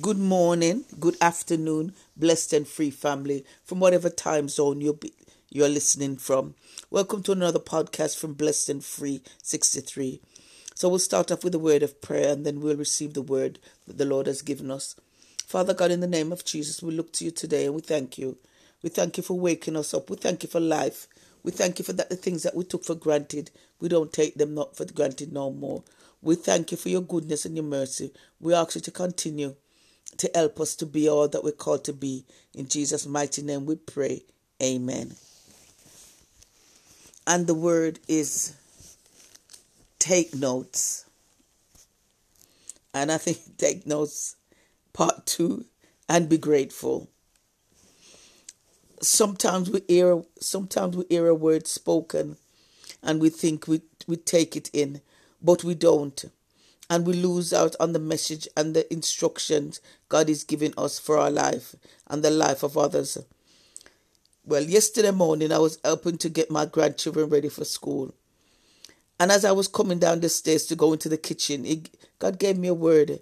Good morning, good afternoon, blessed and free family from whatever time zone you're, be, you're listening from. Welcome to another podcast from Blessed and Free 63. So we'll start off with a word of prayer and then we'll receive the word that the Lord has given us. Father God, in the name of Jesus, we look to you today and we thank you. We thank you for waking us up. We thank you for life. We thank you for that the things that we took for granted. We don't take them not for granted no more. We thank you for your goodness and your mercy. We ask you to continue to help us to be all that we're called to be. In Jesus' mighty name we pray. Amen. And the word is take notes. And I think take notes part two and be grateful. Sometimes we hear sometimes we hear a word spoken and we think we, we take it in, but we don't and we lose out on the message and the instructions God is giving us for our life and the life of others. Well, yesterday morning I was helping to get my grandchildren ready for school. And as I was coming down the stairs to go into the kitchen, it, God gave me a word.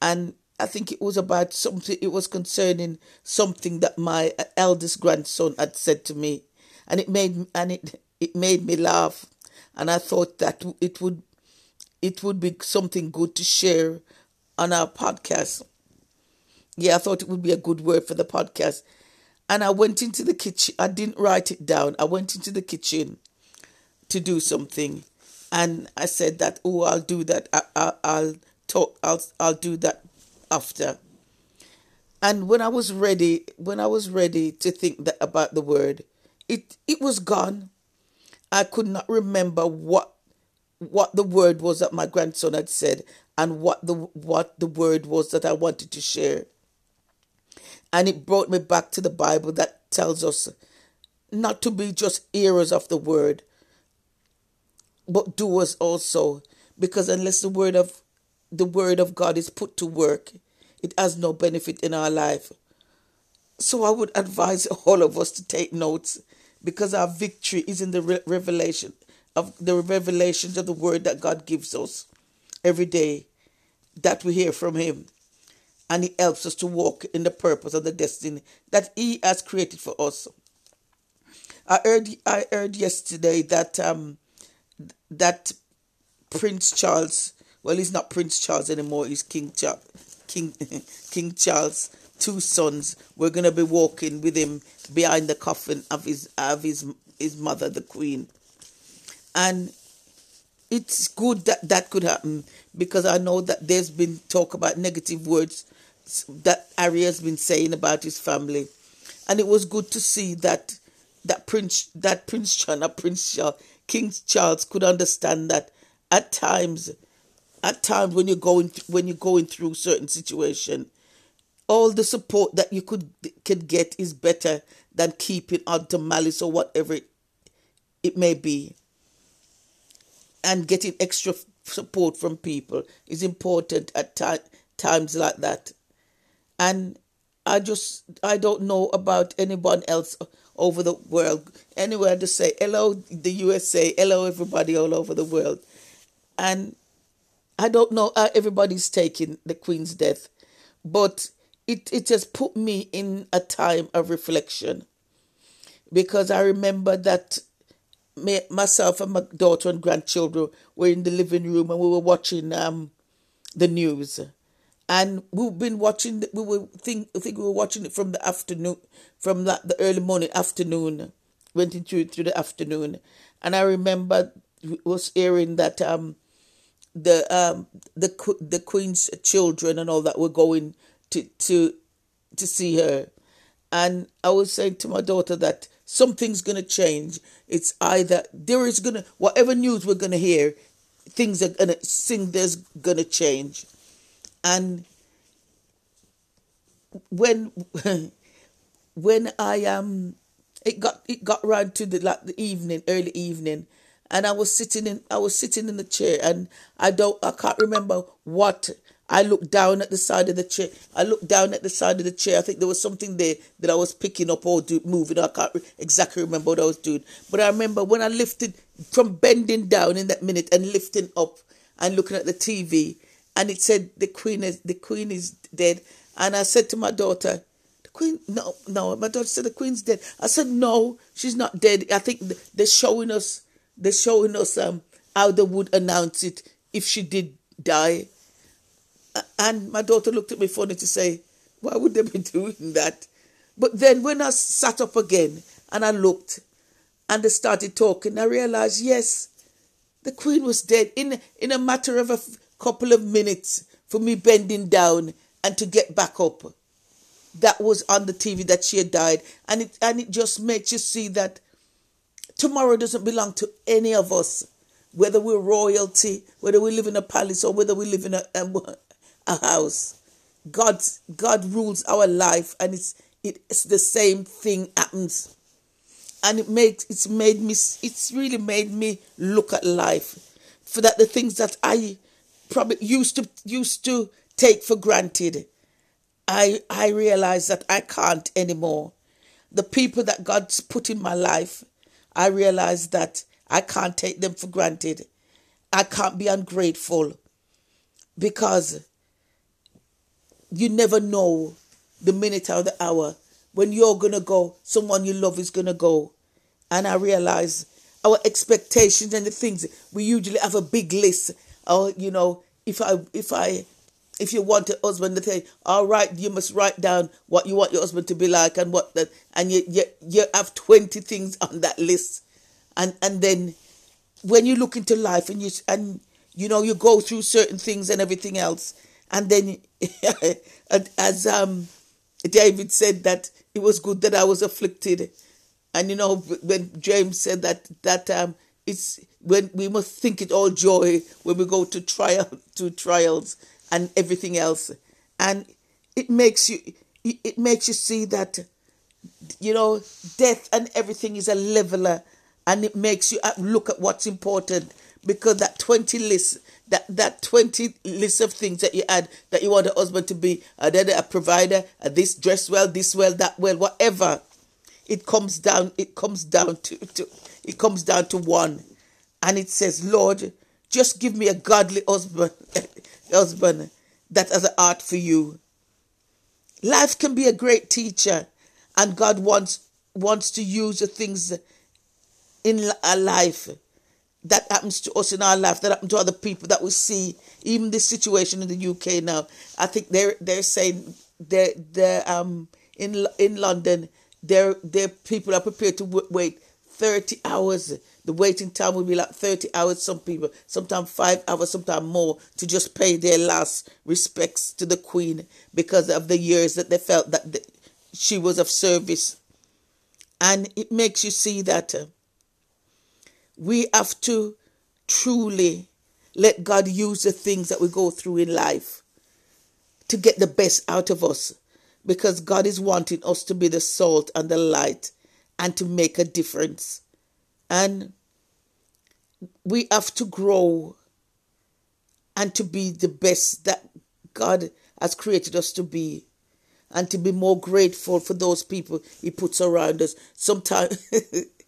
And I think it was about something, it was concerning something that my eldest grandson had said to me. And it made, and it, it made me laugh. And I thought that it would it would be something good to share on our podcast. Yeah, I thought it would be a good word for the podcast. And I went into the kitchen. I didn't write it down. I went into the kitchen to do something. And I said that, oh, I'll do that. I, will talk. I'll, I'll do that after. And when I was ready, when I was ready to think that about the word, it, it was gone. I could not remember what what the word was that my grandson had said and what the what the word was that I wanted to share. And it brought me back to the Bible that tells us not to be just hearers of the word, but doers also. Because unless the word of the word of God is put to work, it has no benefit in our life. So I would advise all of us to take notes because our victory is in the re- revelation of the revelations of the word that God gives us every day that we hear from Him. And He helps us to walk in the purpose of the destiny that He has created for us. I heard I heard yesterday that um that Prince Charles, well he's not Prince Charles anymore, he's King Charles King King Charles, two sons, we're gonna be walking with him behind the coffin of his of his his mother, the Queen and it's good that that could happen because I know that there's been talk about negative words that Harry has been saying about his family, and it was good to see that that Prince that Prince Charles, Prince Charles, King Charles could understand that at times, at times when you're going when you're going through certain situation, all the support that you could could get is better than keeping on to malice or whatever it, it may be and getting extra support from people is important at t- times like that. And I just I don't know about anyone else over the world anywhere to say hello the USA, hello everybody all over the world, and I don't know how everybody's taking the Queen's death, but it it has put me in a time of reflection because I remember that me, myself and my daughter and grandchildren were in the living room and we were watching um, the news. And we've been watching. We were think I think we were watching it from the afternoon, from that the early morning afternoon, went into through the afternoon, and I remember was hearing that um, the um the the queen's children and all that were going to to to see her, and I was saying to my daughter that something's going to change. It's either there is going to, whatever news we're going to hear, things are going to, sing there's going to change. And when, when I um, it got, it got round to the, like the evening, early evening, and I was sitting in, I was sitting in the chair and I don't, I can't remember what I looked down at the side of the chair. I looked down at the side of the chair. I think there was something there that I was picking up or do, moving. I can't exactly remember what I was doing. But I remember when I lifted from bending down in that minute and lifting up and looking at the TV, and it said the queen is the queen is dead. And I said to my daughter, the queen, no, no. My daughter said the queen's dead. I said no, she's not dead. I think they're showing us, they're showing us um how they would announce it if she did die. And my daughter looked at me funny to say, why would they be doing that? But then when I sat up again and I looked and they started talking, I realized, yes, the queen was dead in, in a matter of a couple of minutes for me bending down and to get back up. That was on the TV that she had died. And it, and it just makes you see that tomorrow doesn't belong to any of us, whether we're royalty, whether we live in a palace or whether we live in a, a, a house. God, God rules our life and it's, it's the same thing happens. And it makes it's made me it's really made me look at life. For that the things that I probably used to used to take for granted I I realize that I can't anymore. The people that God's put in my life I realize that I can't take them for granted. I can't be ungrateful because you never know the minute or the hour when you're going to go, someone you love is going to go. And I realize our expectations and the things we usually have a big list. Or, you know, if I, if I, if you want a husband to say, all right, you must write down what you want your husband to be like and what that, and you, you, you have 20 things on that list. And, and then when you look into life and you, and, you know, you go through certain things and everything else. And then, as, um, David said that it was good that I was afflicted. And you know, when James said that that um it's when we must think it all joy when we go to trial to trials and everything else. And it makes you it makes you see that you know death and everything is a leveler and it makes you uh, look at what's important because that 20 list that that 20 list of things that you add that you want a husband to be uh, a, a provider a this dress well this well that well whatever. It comes down it comes down to, to it comes down to one. And it says lord just give me a godly husband husband that has an art for you. Life can be a great teacher and god wants wants to use the things in a uh, life that happens to us in our life, that happens to other people that we see, even this situation in the UK now. I think they're they're saying they're, they're um in in London, their their people are prepared to wait thirty hours. The waiting time will be like thirty hours. Some people, sometimes five hours, sometimes more, to just pay their last respects to the Queen because of the years that they felt that she was of service, and it makes you see that. Uh, we have to truly let God use the things that we go through in life to get the best out of us because God is wanting us to be the salt and the light and to make a difference. And we have to grow and to be the best that God has created us to be and to be more grateful for those people he puts around us. Sometimes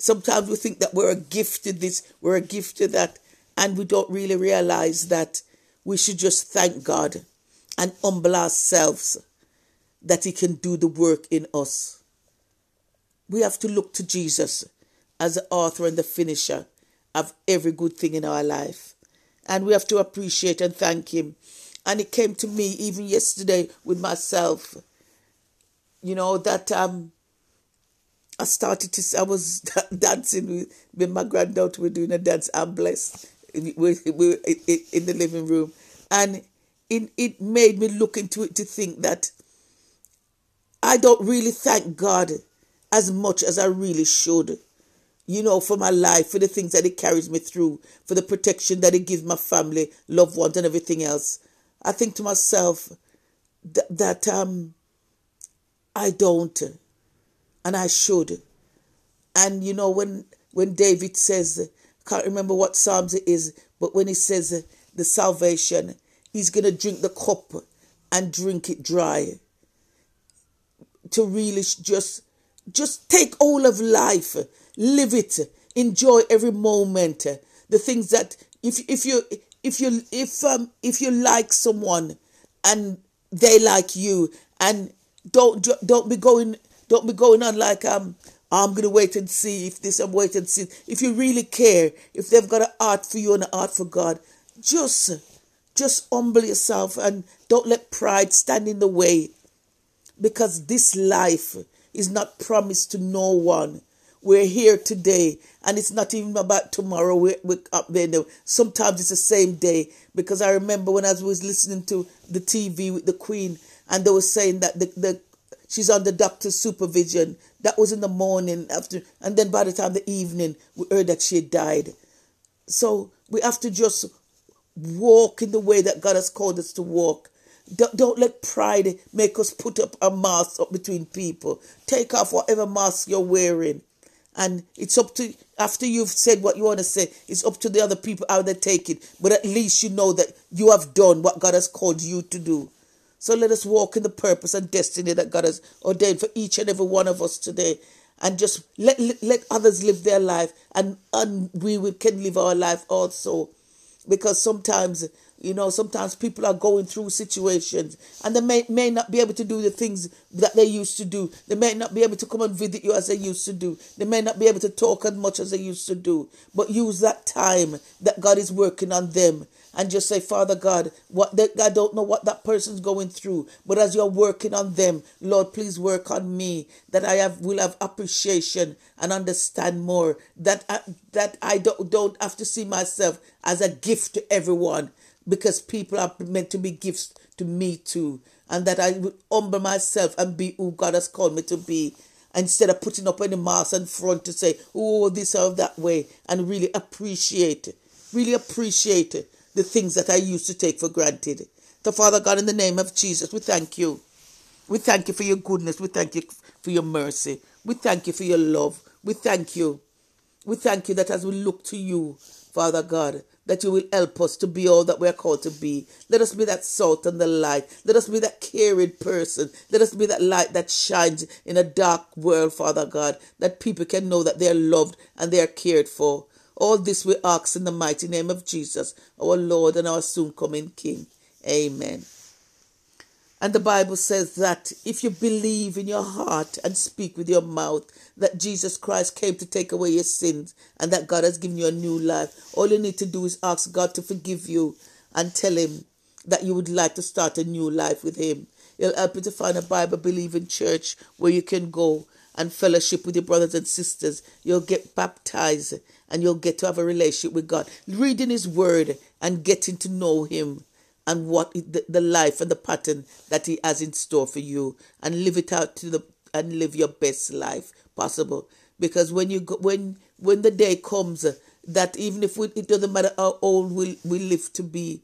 Sometimes we think that we're a gift to this, we're a gift to that, and we don't really realize that we should just thank God and humble ourselves that He can do the work in us. We have to look to Jesus as the author and the finisher of every good thing in our life. And we have to appreciate and thank Him. And it came to me even yesterday with myself, you know, that um, I started to, I was dancing with, with my granddaughter. We're doing a dance. I'm blessed. We we in the living room, and it it made me look into it to think that I don't really thank God as much as I really should. You know, for my life, for the things that He carries me through, for the protection that He gives my family, loved ones, and everything else. I think to myself that, that um I don't and I should. And you know when when David says, can't remember what Psalms it is, but when he says the salvation, he's gonna drink the cup and drink it dry. To really just just take all of life, live it, enjoy every moment. The things that if if you if you if um if you like someone and they like you and don't don't be going don't be going on like um I'm gonna wait and see if this I'm wait and see if you really care if they've got an art for you and an art for God just just humble yourself and don't let pride stand in the way because this life is not promised to no one we're here today, and it's not even about tomorrow. We're, we're up there. Now. Sometimes it's the same day because I remember when I was listening to the TV with the Queen, and they were saying that the, the she's under doctor's supervision. That was in the morning after, and then by the time the evening, we heard that she had died. So we have to just walk in the way that God has called us to walk. Don't, don't let pride make us put up a mask up between people. Take off whatever mask you're wearing and it's up to after you've said what you want to say it's up to the other people how they take it but at least you know that you have done what god has called you to do so let us walk in the purpose and destiny that god has ordained for each and every one of us today. And just let let, others live their life and and we can live our life also. Because sometimes you know, sometimes people are going through situations and they may, may not be able to do the things that they used to do. They may not be able to come and visit you as they used to do. They may not be able to talk as much as they used to do. But use that time that God is working on them and just say, Father God, what that I don't know what that person's going through, but as you're working on them, Lord, please work on me that I have will have appreciation and understand more. That I, that I don't don't have to see myself as a gift to everyone because people are meant to be gifts to me too. And that I would humble myself and be who God has called me to be. Instead of putting up any mask in front to say, oh, this or that way, and really appreciate, really appreciate the things that I used to take for granted. So, Father God, in the name of Jesus, we thank you. We thank you for your goodness. We thank you for your mercy. We thank you for your love. We thank you. We thank you that as we look to you, Father God, that you will help us to be all that we are called to be. Let us be that salt and the light. Let us be that caring person. Let us be that light that shines in a dark world, Father God, that people can know that they are loved and they are cared for. All this we ask in the mighty name of Jesus, our Lord and our soon coming King. Amen. And the Bible says that if you believe in your heart and speak with your mouth that Jesus Christ came to take away your sins and that God has given you a new life, all you need to do is ask God to forgive you and tell Him that you would like to start a new life with Him. It'll help you to find a Bible believing church where you can go and fellowship with your brothers and sisters. You'll get baptized and you'll get to have a relationship with God. Reading His Word and getting to know Him and what the, the life and the pattern that he has in store for you and live it out to the and live your best life possible. Because when you go, when when the day comes uh, that even if we, it doesn't matter how old we, we live to be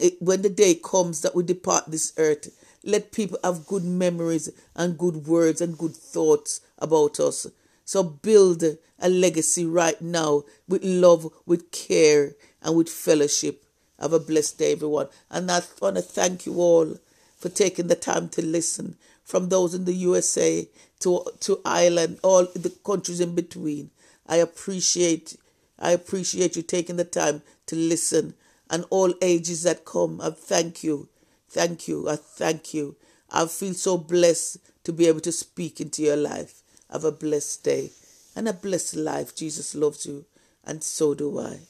it, when the day comes that we depart this earth let people have good memories and good words and good thoughts about us. So build a legacy right now with love with care and with fellowship have a blessed day, everyone. And I want to thank you all for taking the time to listen from those in the USA to, to Ireland, all the countries in between. I appreciate I appreciate you taking the time to listen and all ages that come. I thank you. Thank you. I thank you. I feel so blessed to be able to speak into your life. Have a blessed day and a blessed life. Jesus loves you, and so do I.